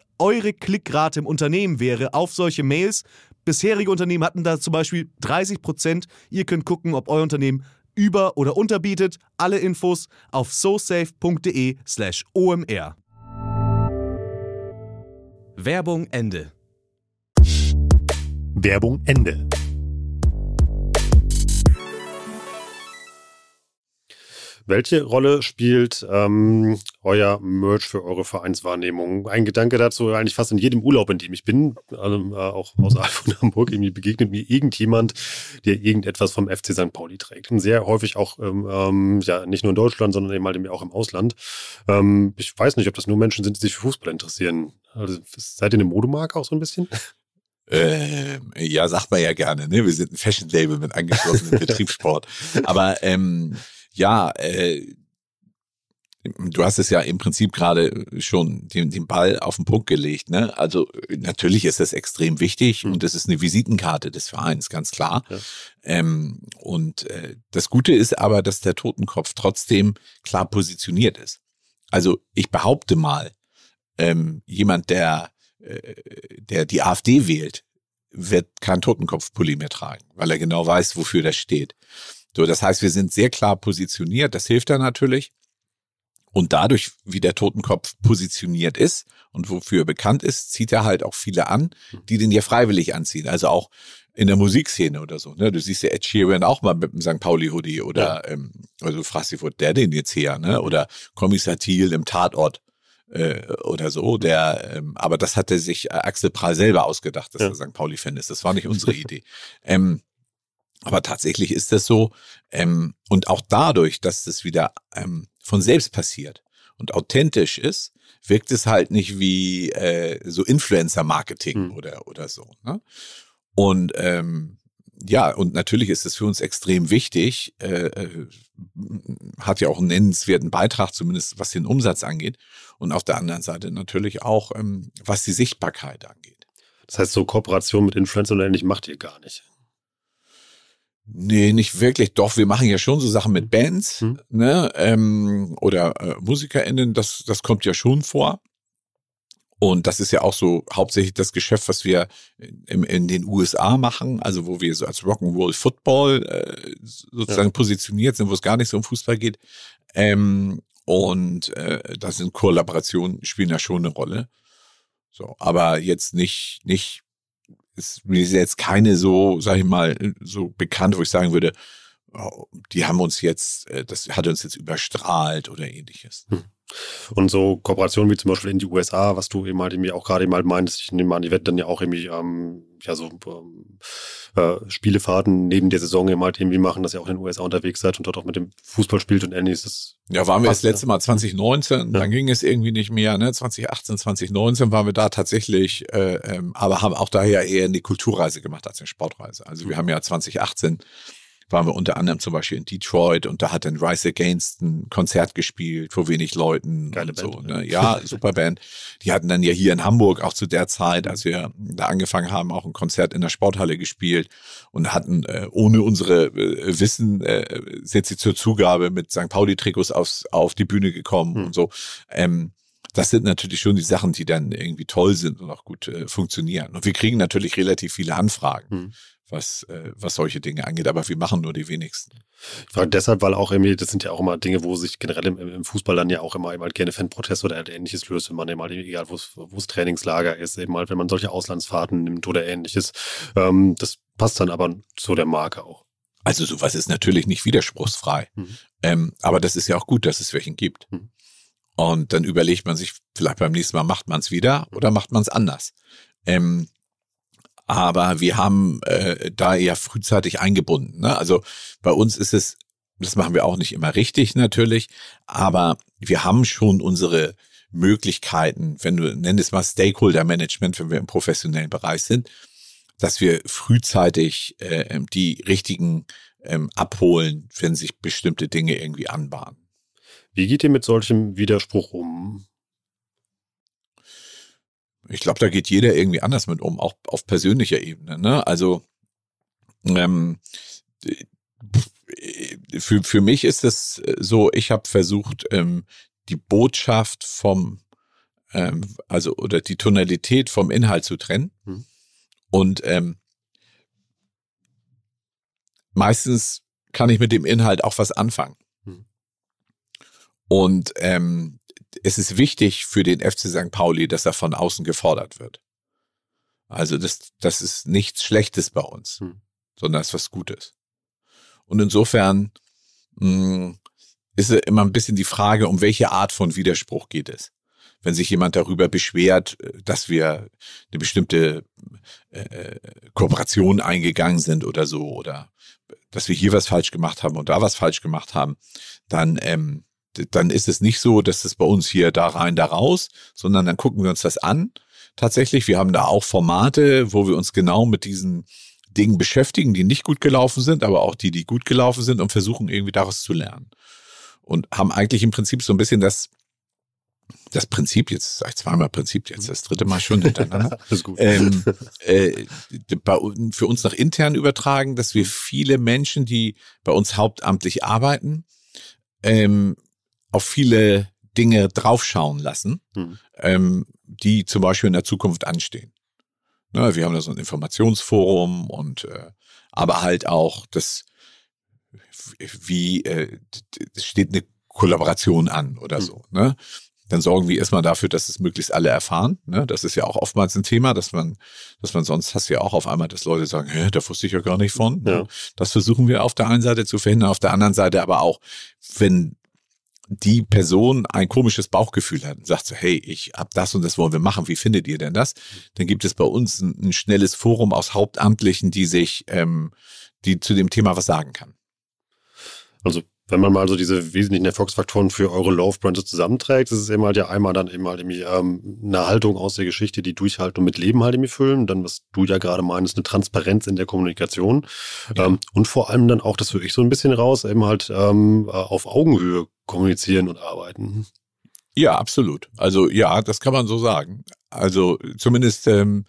eure Klickrate im Unternehmen wäre auf solche Mails. Bisherige Unternehmen hatten da zum Beispiel 30 Prozent. Ihr könnt gucken, ob euer Unternehmen über- oder unterbietet. Alle Infos auf sosafe.de/slash omr. Werbung Ende. Werbung Ende. Welche Rolle spielt ähm, euer Merch für eure Vereinswahrnehmung? Ein Gedanke dazu, eigentlich fast in jedem Urlaub, in dem ich bin, also, äh, auch außerhalb von Hamburg, irgendwie begegnet mir irgendjemand, der irgendetwas vom FC St. Pauli trägt. Und sehr häufig auch, ähm, ähm, ja, nicht nur in Deutschland, sondern eben halt auch im Ausland. Ähm, ich weiß nicht, ob das nur Menschen sind, die sich für Fußball interessieren. Also, seid ihr eine Modemarke auch so ein bisschen? Äh, ja, sagt man ja gerne, ne? Wir sind ein Fashion-Label mit angeschlossenem Betriebssport. Aber ähm, ja, äh, Du hast es ja im Prinzip gerade schon den, den Ball auf den Punkt gelegt. Ne? Also natürlich ist das extrem wichtig mhm. und das ist eine Visitenkarte des Vereins, ganz klar. Ja. Ähm, und äh, das Gute ist aber, dass der Totenkopf trotzdem klar positioniert ist. Also ich behaupte mal, ähm, jemand, der, äh, der die AfD wählt, wird keinen Totenkopfpulli mehr tragen, weil er genau weiß, wofür das steht. So, das heißt, wir sind sehr klar positioniert. Das hilft dann natürlich. Und dadurch, wie der Totenkopf positioniert ist und wofür er bekannt ist, zieht er halt auch viele an, die den ja freiwillig anziehen. Also auch in der Musikszene oder so. Ne? Du siehst ja Ed Sheeran auch mal mit dem St. Pauli-Hoodie oder, ja. ähm, also du fragst dich, wo der denn jetzt her, ne? Oder Kommissar Thiel im Tatort äh, oder so. Der, ähm, aber das hatte sich Axel Prahl selber ausgedacht, dass ja. er St. Pauli-Fan ist. Das war nicht unsere Idee. ähm, aber tatsächlich ist das so. Ähm, und auch dadurch, dass das wieder ähm, von selbst passiert und authentisch ist, wirkt es halt nicht wie äh, so Influencer-Marketing hm. oder, oder so. Ne? Und ähm, ja, und natürlich ist es für uns extrem wichtig, äh, äh, hat ja auch einen nennenswerten Beitrag, zumindest was den Umsatz angeht. Und auf der anderen Seite natürlich auch, ähm, was die Sichtbarkeit angeht. Das heißt, so Kooperation mit Influencern oder ähnlich macht ihr gar nicht. Nee, nicht wirklich. Doch, wir machen ja schon so Sachen mit Bands, hm. ne? Ähm, oder äh, MusikerInnen, das, das kommt ja schon vor. Und das ist ja auch so hauptsächlich das Geschäft, was wir in, in den USA machen, also wo wir so als Rock'n'Roll Football äh, sozusagen ja. positioniert sind, wo es gar nicht so um Fußball geht. Ähm, und äh, da sind Kollaborationen spielen ja schon eine Rolle. So, aber jetzt nicht nicht ist mir jetzt keine so, sag ich mal, so bekannt, wo ich sagen würde, die haben uns jetzt, äh, das hat uns jetzt überstrahlt oder ähnliches. Hm. Und so Kooperationen wie zum Beispiel in die USA, was du eben halt irgendwie auch gerade eben halt meintest, ich nehme an, die werden dann ja auch irgendwie, ähm, ja, so ähm, äh, Spielefahrten neben der Saison eben halt irgendwie machen, dass ihr auch in den USA unterwegs seid und dort auch mit dem Fußball spielt und ähnliches. Ja, waren wir das letzte Mal 2019, ja. dann ging es irgendwie nicht mehr, ne? 2018, 2019 waren wir da tatsächlich, äh, ähm, aber haben auch daher eher eine Kulturreise gemacht als eine Sportreise. Also wir haben ja 2018 waren wir unter anderem zum Beispiel in Detroit und da hat dann Rise Against ein Konzert gespielt vor wenig Leuten. Geile so, Band. Ne? Ja, super Band. Die hatten dann ja hier in Hamburg auch zu der Zeit, als wir da angefangen haben, auch ein Konzert in der Sporthalle gespielt und hatten äh, ohne unsere äh, Wissen äh, sind sie zur Zugabe mit St. Pauli-Trikots aufs, auf die Bühne gekommen hm. und so. Ähm, das sind natürlich schon die Sachen, die dann irgendwie toll sind und auch gut äh, funktionieren. Und wir kriegen natürlich relativ viele Anfragen. Hm was, äh, was solche Dinge angeht, aber wir machen nur die wenigsten. Ich frage deshalb, weil auch irgendwie, das sind ja auch immer Dinge, wo sich generell im, im Fußball dann ja auch immer eben halt gerne Fanprotest oder ähnliches löst, wenn man eben halt, egal wo es Trainingslager ist, eben halt, wenn man solche Auslandsfahrten nimmt oder ähnliches. Ähm, das passt dann aber zu der Marke auch. Also sowas ist natürlich nicht widerspruchsfrei. Mhm. Ähm, aber das ist ja auch gut, dass es welchen gibt. Mhm. Und dann überlegt man sich, vielleicht beim nächsten Mal macht man es wieder oder macht man es anders. Ähm, aber wir haben äh, da eher frühzeitig eingebunden. Ne? Also bei uns ist es, das machen wir auch nicht immer richtig natürlich, aber wir haben schon unsere Möglichkeiten, wenn du nenn es mal Stakeholder Management, wenn wir im professionellen Bereich sind, dass wir frühzeitig äh, die richtigen ähm, abholen, wenn sich bestimmte Dinge irgendwie anbahnen. Wie geht ihr mit solchem Widerspruch um? Ich glaube, da geht jeder irgendwie anders mit um, auch auf persönlicher Ebene. Ne? Also ähm, für, für mich ist es so, ich habe versucht, ähm, die Botschaft vom, ähm, also oder die Tonalität vom Inhalt zu trennen. Mhm. Und ähm, meistens kann ich mit dem Inhalt auch was anfangen. Mhm. Und ähm, es ist wichtig für den FC St. Pauli, dass er von außen gefordert wird. Also das, das ist nichts Schlechtes bei uns, hm. sondern es ist was Gutes. Und insofern mh, hm, ist immer ein bisschen die Frage, um welche Art von Widerspruch geht es. Wenn sich jemand darüber beschwert, dass wir eine bestimmte äh, Kooperation eingegangen sind oder so, oder dass wir hier was falsch gemacht haben und da was falsch gemacht haben, dann ähm, dann ist es nicht so, dass es bei uns hier da rein, da raus, sondern dann gucken wir uns das an. Tatsächlich, wir haben da auch Formate, wo wir uns genau mit diesen Dingen beschäftigen, die nicht gut gelaufen sind, aber auch die, die gut gelaufen sind und versuchen irgendwie daraus zu lernen. Und haben eigentlich im Prinzip so ein bisschen das, das Prinzip, jetzt sag ich zweimal Prinzip, jetzt das dritte Mal schon hintereinander, ähm, äh, bei, für uns nach intern übertragen, dass wir viele Menschen, die bei uns hauptamtlich arbeiten, ähm, auf viele Dinge draufschauen lassen, mhm. ähm, die zum Beispiel in der Zukunft anstehen. Ne, wir haben da so ein Informationsforum und äh, aber halt auch das, wie äh, steht eine Kollaboration an oder mhm. so. Ne? Dann sorgen wir erstmal dafür, dass es möglichst alle erfahren. Ne? Das ist ja auch oftmals ein Thema, dass man, dass man sonst hast ja auch auf einmal, dass Leute sagen, Hä, da wusste ich ja gar nicht von. Ja. Das versuchen wir auf der einen Seite zu verhindern, auf der anderen Seite aber auch, wenn die Person ein komisches Bauchgefühl hat und sagt so, hey, ich hab das und das wollen wir machen, wie findet ihr denn das? Dann gibt es bei uns ein, ein schnelles Forum aus Hauptamtlichen, die sich, ähm, die zu dem Thema was sagen kann. Also wenn man mal so diese wesentlichen Erfolgsfaktoren für eure Love-Brand so zusammenträgt, ist es eben halt ja einmal dann eben halt irgendwie ähm, eine Haltung aus der Geschichte, die Durchhaltung mit Leben halt irgendwie füllen. Dann, was du ja gerade meinst, eine Transparenz in der Kommunikation. Ja. Ähm, und vor allem dann auch, das höre ich so ein bisschen raus, eben halt ähm, auf Augenhöhe kommunizieren und arbeiten. Ja, absolut. Also ja, das kann man so sagen. Also zumindest, ähm,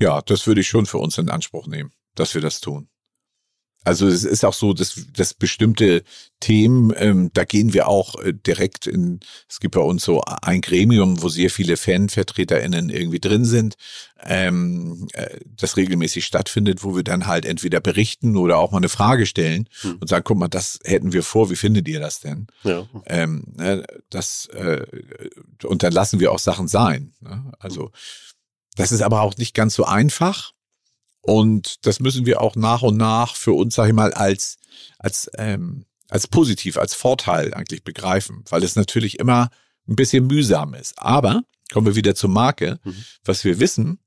ja, das würde ich schon für uns in Anspruch nehmen, dass wir das tun. Also es ist auch so, dass, dass bestimmte Themen, ähm, da gehen wir auch äh, direkt in, es gibt bei uns so ein Gremium, wo sehr viele FanvertreterInnen irgendwie drin sind, ähm, äh, das regelmäßig stattfindet, wo wir dann halt entweder berichten oder auch mal eine Frage stellen hm. und sagen, guck mal, das hätten wir vor, wie findet ihr das denn? Ja. Ähm, ne, das, äh, und dann lassen wir auch Sachen sein. Ne? Also das ist aber auch nicht ganz so einfach Und das müssen wir auch nach und nach für uns, sag ich mal, als, als, ähm, als positiv, als Vorteil eigentlich begreifen, weil es natürlich immer ein bisschen mühsam ist. Aber kommen wir wieder zur Marke. Mhm. Was wir wissen,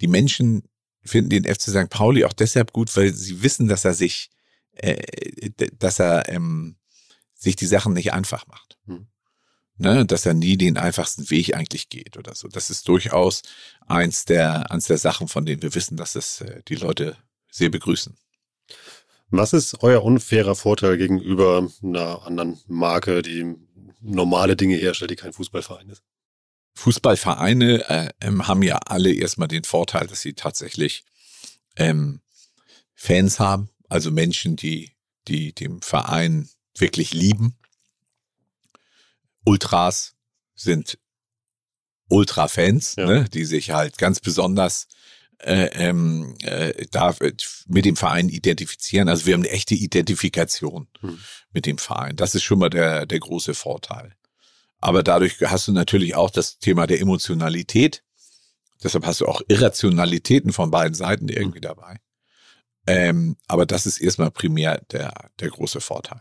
die Menschen finden den FC St. Pauli auch deshalb gut, weil sie wissen, dass er sich, äh, dass er ähm, sich die Sachen nicht einfach macht. Mhm. Ne, dass er nie den einfachsten Weg eigentlich geht oder so. Das ist durchaus eins der, eins der Sachen, von denen wir wissen, dass es äh, die Leute sehr begrüßen. Was ist euer unfairer Vorteil gegenüber einer anderen Marke, die normale Dinge herstellt, die kein Fußballverein ist? Fußballvereine äh, ähm, haben ja alle erstmal den Vorteil, dass sie tatsächlich ähm, Fans haben, also Menschen, die, die dem Verein wirklich lieben. Ultras sind Ultra-Fans, ja. ne, die sich halt ganz besonders äh, ähm, äh, da mit dem Verein identifizieren. Also wir haben eine echte Identifikation hm. mit dem Verein. Das ist schon mal der, der große Vorteil. Aber dadurch hast du natürlich auch das Thema der Emotionalität. Deshalb hast du auch Irrationalitäten von beiden Seiten irgendwie hm. dabei. Ähm, aber das ist erstmal primär der, der große Vorteil.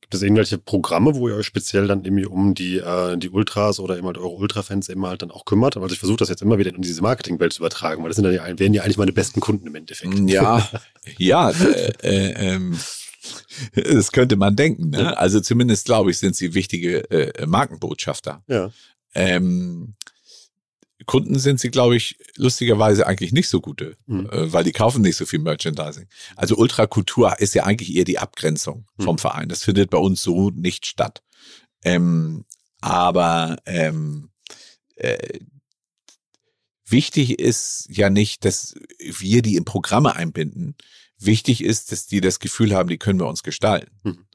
Gibt es irgendwelche Programme, wo ihr euch speziell dann irgendwie um die, äh, die Ultras oder eben halt eure Ultra-Fans immer halt dann auch kümmert? Also ich versuche das jetzt immer wieder in diese Marketingwelt zu übertragen, weil das sind dann ja, wären ja eigentlich meine besten Kunden im Endeffekt. Ja, ja, äh, äh, ähm, das könnte man denken. Ne? Also zumindest glaube ich, sind sie wichtige äh, Markenbotschafter. Ja. Ähm, Kunden sind sie, glaube ich, lustigerweise eigentlich nicht so gute, mhm. äh, weil die kaufen nicht so viel Merchandising. Also Ultrakultur ist ja eigentlich eher die Abgrenzung vom mhm. Verein. Das findet bei uns so nicht statt. Ähm, aber ähm, äh, wichtig ist ja nicht, dass wir die in Programme einbinden, Wichtig ist, dass die das Gefühl haben, die können wir uns gestalten. Mhm.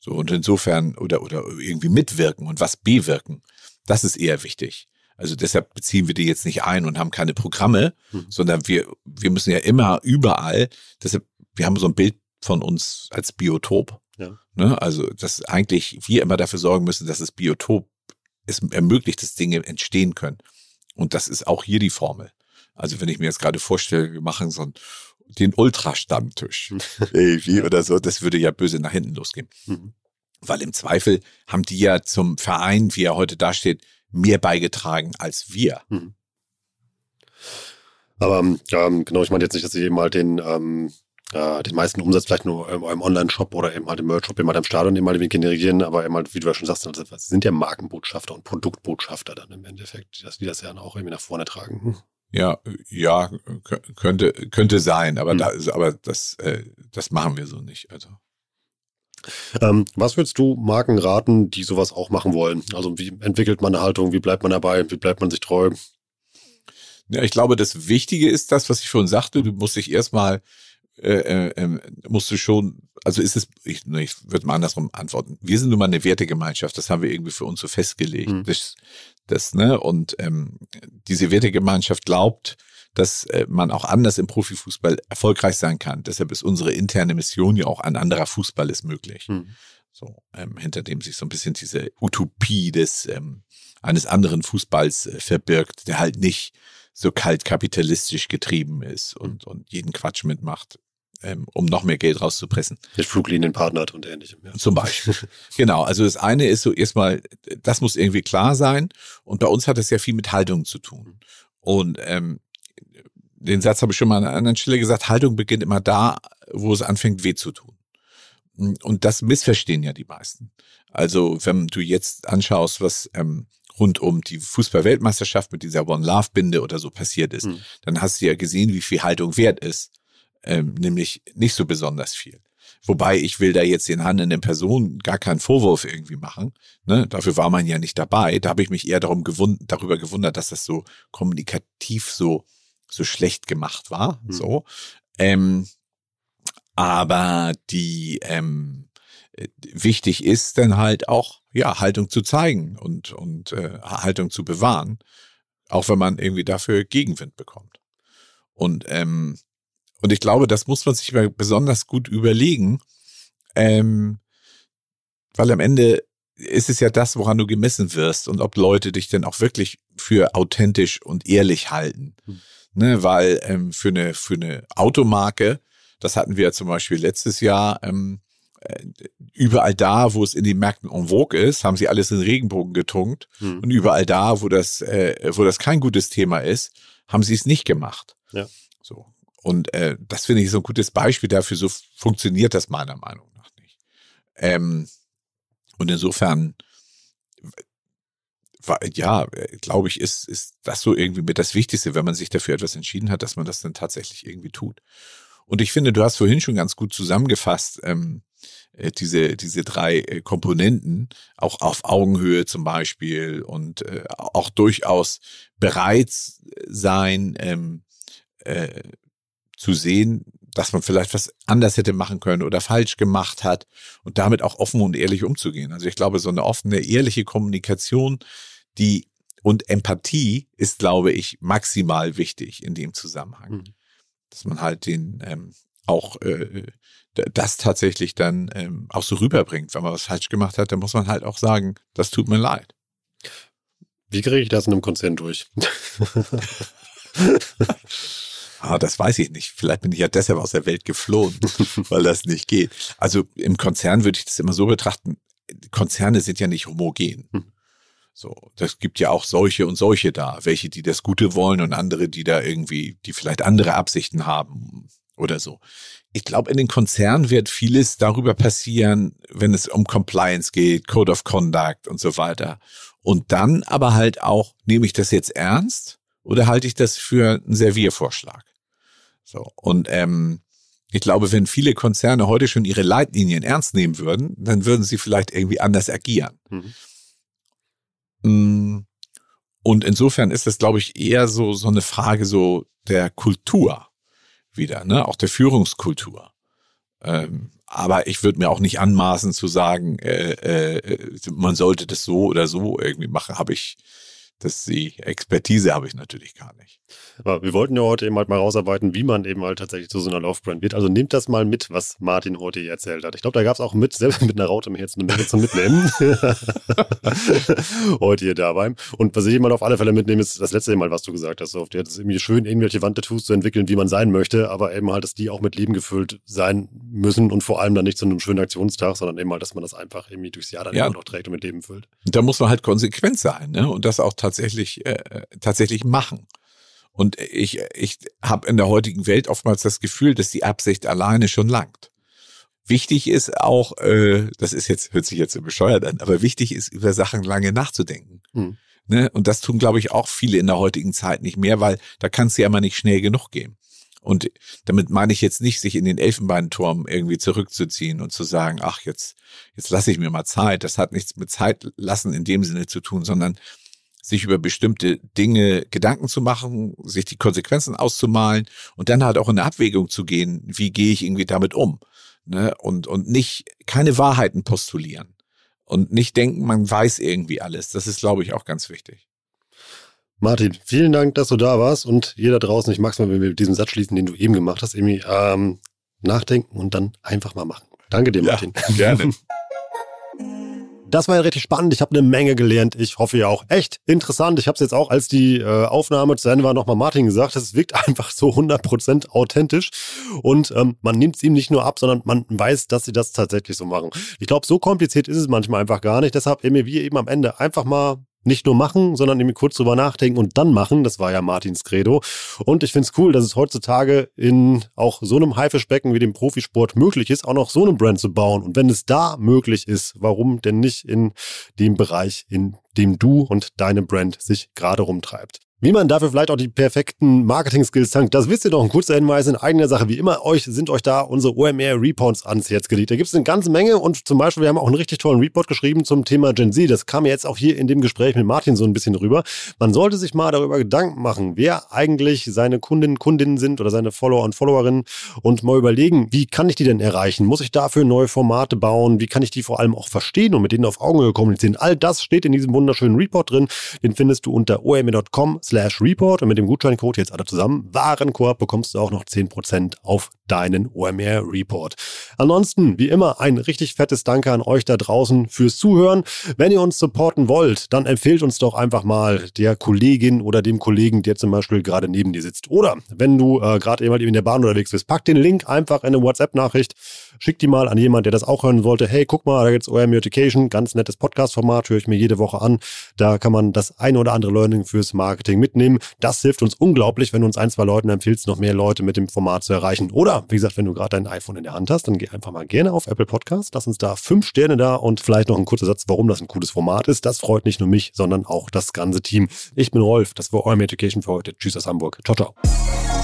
So, und insofern, oder, oder irgendwie mitwirken und was bewirken. Das ist eher wichtig. Also deshalb beziehen wir die jetzt nicht ein und haben keine Programme, mhm. sondern wir, wir müssen ja immer überall, deshalb, wir haben so ein Bild von uns als Biotop. Ja. Ne? Also, dass eigentlich wir immer dafür sorgen müssen, dass das Biotop es ermöglicht, dass Dinge entstehen können. Und das ist auch hier die Formel. Also wenn ich mir jetzt gerade vorstelle, wir machen so ein den Ultrastammtisch irgendwie oder so, das würde ja böse nach hinten losgehen. Mhm. Weil im Zweifel haben die ja zum Verein, wie er heute dasteht, mehr beigetragen als wir. Mhm. Aber ähm, genau, ich meine jetzt nicht, dass sie eben halt den, ähm, äh, den meisten Umsatz vielleicht nur im, im Online-Shop oder eben halt im Merch-Shop eben halt im Stadion eben halt generieren, aber eben halt, wie du ja schon sagst, also, sie sind ja Markenbotschafter und Produktbotschafter dann im Endeffekt, die das, die das ja auch irgendwie nach vorne tragen. Hm. Ja, ja, könnte, könnte sein, aber, mhm. da, aber das, äh, das machen wir so nicht. Also. Ähm, was würdest du Marken raten, die sowas auch machen wollen? Also wie entwickelt man eine Haltung, wie bleibt man dabei, wie bleibt man sich treu? Ja, ich glaube, das Wichtige ist das, was ich schon sagte, du musst dich erstmal äh, äh, ähm, musst du schon, also ist es, ich, ich würde mal andersrum antworten. Wir sind nun mal eine Wertegemeinschaft, das haben wir irgendwie für uns so festgelegt. Mhm. Das, das, ne, und ähm, diese Wertegemeinschaft glaubt, dass äh, man auch anders im Profifußball erfolgreich sein kann. Deshalb ist unsere interne Mission ja auch ein anderer Fußball ist möglich. Mhm. So, ähm, hinter dem sich so ein bisschen diese Utopie des ähm, eines anderen Fußballs äh, verbirgt, der halt nicht so kalt kapitalistisch getrieben ist und, und jeden Quatsch mitmacht ähm, um noch mehr Geld rauszupressen. Mit Fluglinienpartner hat und ähnlichem. Ja. Zum Beispiel. genau. Also das eine ist so erstmal, das muss irgendwie klar sein. Und bei uns hat es ja viel mit Haltung zu tun. Und ähm, den Satz habe ich schon mal an einer anderen Stelle gesagt, Haltung beginnt immer da, wo es anfängt weh zu tun. Und das missverstehen ja die meisten. Also wenn du jetzt anschaust, was ähm, rund um die Fußball-Weltmeisterschaft mit dieser One Love Binde oder so passiert ist, mhm. dann hast du ja gesehen, wie viel Haltung wert ist ähm, nämlich nicht so besonders viel. Wobei ich will da jetzt den handelnden Personen gar keinen Vorwurf irgendwie machen. Ne? Dafür war man ja nicht dabei. Da habe ich mich eher darum gewund darüber gewundert, dass das so kommunikativ so so schlecht gemacht war. Mhm. So, ähm, aber die ähm, äh, wichtig ist dann halt auch ja Haltung zu zeigen und und äh, Haltung zu bewahren, auch wenn man irgendwie dafür Gegenwind bekommt. Und ähm, und ich glaube, das muss man sich besonders gut überlegen, ähm, weil am Ende ist es ja das, woran du gemessen wirst und ob Leute dich denn auch wirklich für authentisch und ehrlich halten. Hm. Ne, weil ähm, für eine für eine Automarke, das hatten wir ja zum Beispiel letztes Jahr, ähm, äh, überall da, wo es in den Märkten en vogue ist, haben sie alles in Regenbogen getunkt hm. und überall da, wo das äh, wo das kein gutes Thema ist, haben sie es nicht gemacht. Ja. So und äh, das finde ich so ein gutes Beispiel dafür. So funktioniert das meiner Meinung nach nicht. Ähm, und insofern ja, glaube ich, ist, ist das so irgendwie mit das Wichtigste, wenn man sich dafür etwas entschieden hat, dass man das dann tatsächlich irgendwie tut. Und ich finde, du hast vorhin schon ganz gut zusammengefasst, ähm, äh, diese, diese drei äh, Komponenten, auch auf Augenhöhe zum Beispiel und äh, auch durchaus bereit sein, ähm, äh, zu sehen, dass man vielleicht was anders hätte machen können oder falsch gemacht hat und damit auch offen und ehrlich umzugehen. Also ich glaube, so eine offene, ehrliche Kommunikation, die und Empathie ist, glaube ich, maximal wichtig in dem Zusammenhang. Mhm. Dass man halt den ähm, auch äh, das tatsächlich dann ähm, auch so rüberbringt. Wenn man was falsch gemacht hat, dann muss man halt auch sagen, das tut mir leid. Wie kriege ich das in einem Konzern durch? ah, das weiß ich nicht. Vielleicht bin ich ja deshalb aus der Welt geflohen, weil das nicht geht. Also im Konzern würde ich das immer so betrachten. Konzerne sind ja nicht homogen. Hm. So, das gibt ja auch solche und solche da. Welche, die das Gute wollen und andere, die da irgendwie, die vielleicht andere Absichten haben oder so. Ich glaube, in den Konzernen wird vieles darüber passieren, wenn es um Compliance geht, Code of Conduct und so weiter. Und dann aber halt auch, nehme ich das jetzt ernst oder halte ich das für einen Serviervorschlag? So. Und ähm, ich glaube, wenn viele Konzerne heute schon ihre Leitlinien ernst nehmen würden, dann würden sie vielleicht irgendwie anders agieren. Mhm. Mm, und insofern ist das, glaube ich, eher so, so eine Frage so der Kultur wieder, ne? Auch der Führungskultur. Ähm, aber ich würde mir auch nicht anmaßen zu sagen, äh, äh, man sollte das so oder so irgendwie machen, habe ich, das die Expertise habe ich natürlich gar nicht. Aber wir wollten ja heute eben halt mal rausarbeiten, wie man eben halt tatsächlich zu so einer Laufbrand wird. Also nehmt das mal mit, was Martin heute hier erzählt hat. Ich glaube, da gab es auch mit, selbst mit einer Raute mir jetzt eine Menge zum Mitnehmen. heute hier dabei. Und was ich mal auf alle Fälle mitnehme, ist das letzte Mal, was du gesagt hast. Auf der ist irgendwie schön, irgendwelche Wandtattoos zu entwickeln, wie man sein möchte, aber eben halt, dass die auch mit Leben gefüllt sein müssen und vor allem dann nicht zu einem schönen Aktionstag, sondern eben halt, dass man das einfach irgendwie durchs Jahr dann ja. immer noch trägt und mit Leben füllt. Da muss man halt konsequent sein, ne? Und das auch tatsächlich, äh, tatsächlich machen. Und ich, ich habe in der heutigen Welt oftmals das Gefühl, dass die Absicht alleine schon langt. Wichtig ist auch, äh, das ist jetzt, hört sich jetzt so bescheuert an, aber wichtig ist, über Sachen lange nachzudenken. Hm. Ne? Und das tun, glaube ich, auch viele in der heutigen Zeit nicht mehr, weil da kann es ja immer nicht schnell genug gehen. Und damit meine ich jetzt nicht, sich in den Elfenbeinturm irgendwie zurückzuziehen und zu sagen, ach, jetzt, jetzt lasse ich mir mal Zeit. Das hat nichts mit Zeit lassen in dem Sinne zu tun, sondern sich über bestimmte Dinge Gedanken zu machen, sich die Konsequenzen auszumalen und dann halt auch in eine Abwägung zu gehen, wie gehe ich irgendwie damit um. Ne? Und, und nicht keine Wahrheiten postulieren und nicht denken, man weiß irgendwie alles. Das ist, glaube ich, auch ganz wichtig. Martin, vielen Dank, dass du da warst und jeder draußen, ich mag es mal, wenn wir mit diesem Satz schließen, den du eben gemacht hast, irgendwie ähm, nachdenken und dann einfach mal machen. Danke dir, Martin. Ja, gerne. Das war ja richtig spannend. Ich habe eine Menge gelernt. Ich hoffe ja auch. Echt interessant. Ich habe es jetzt auch, als die äh, Aufnahme zu Ende war, nochmal Martin gesagt. Es wirkt einfach so 100% authentisch. Und ähm, man nimmt es ihm nicht nur ab, sondern man weiß, dass sie das tatsächlich so machen. Ich glaube, so kompliziert ist es manchmal einfach gar nicht. Deshalb eben wir eben am Ende einfach mal nicht nur machen, sondern eben kurz drüber nachdenken und dann machen. Das war ja Martins Credo. Und ich finde es cool, dass es heutzutage in auch so einem Haifischbecken wie dem Profisport möglich ist, auch noch so eine Brand zu bauen. Und wenn es da möglich ist, warum denn nicht in dem Bereich, in dem du und deine Brand sich gerade rumtreibt? Wie man dafür vielleicht auch die perfekten Marketing-Skills tankt, das wisst ihr doch. Ein kurzer Hinweis in eigener Sache. Wie immer, euch sind euch da unsere OMR-Reports ans Herz gelegt. Da gibt es eine ganze Menge und zum Beispiel, wir haben auch einen richtig tollen Report geschrieben zum Thema Gen Z. Das kam jetzt auch hier in dem Gespräch mit Martin so ein bisschen rüber. Man sollte sich mal darüber Gedanken machen, wer eigentlich seine Kundinnen, Kundinnen sind oder seine Follower und Followerinnen und mal überlegen, wie kann ich die denn erreichen? Muss ich dafür neue Formate bauen? Wie kann ich die vor allem auch verstehen und mit denen auf Augenhöhe kommunizieren? All das steht in diesem wunderschönen Report drin. Den findest du unter omr.com slash report und mit dem Gutscheincode jetzt alle zusammen Warenkorb bekommst du auch noch 10% auf deinen OMR Report. Ansonsten, wie immer, ein richtig fettes Danke an euch da draußen fürs Zuhören. Wenn ihr uns supporten wollt, dann empfehlt uns doch einfach mal der Kollegin oder dem Kollegen, der zum Beispiel gerade neben dir sitzt. Oder wenn du äh, gerade eben in der Bahn unterwegs bist, pack den Link einfach in eine WhatsApp-Nachricht, schick die mal an jemanden, der das auch hören wollte. Hey, guck mal, da gibt's OMR Education, ganz nettes Podcast-Format, höre ich mir jede Woche an. Da kann man das ein oder andere Learning fürs Marketing mitnehmen. Das hilft uns unglaublich, wenn du uns ein, zwei Leuten empfiehlst, noch mehr Leute mit dem Format zu erreichen. Oder, wie gesagt, wenn du gerade dein iPhone in der Hand hast, dann geh einfach mal gerne auf Apple Podcast, lass uns da fünf Sterne da und vielleicht noch ein kurzer Satz, warum das ein cooles Format ist. Das freut nicht nur mich, sondern auch das ganze Team. Ich bin Rolf, das war OMR Education für heute. Tschüss aus Hamburg. Ciao, ciao.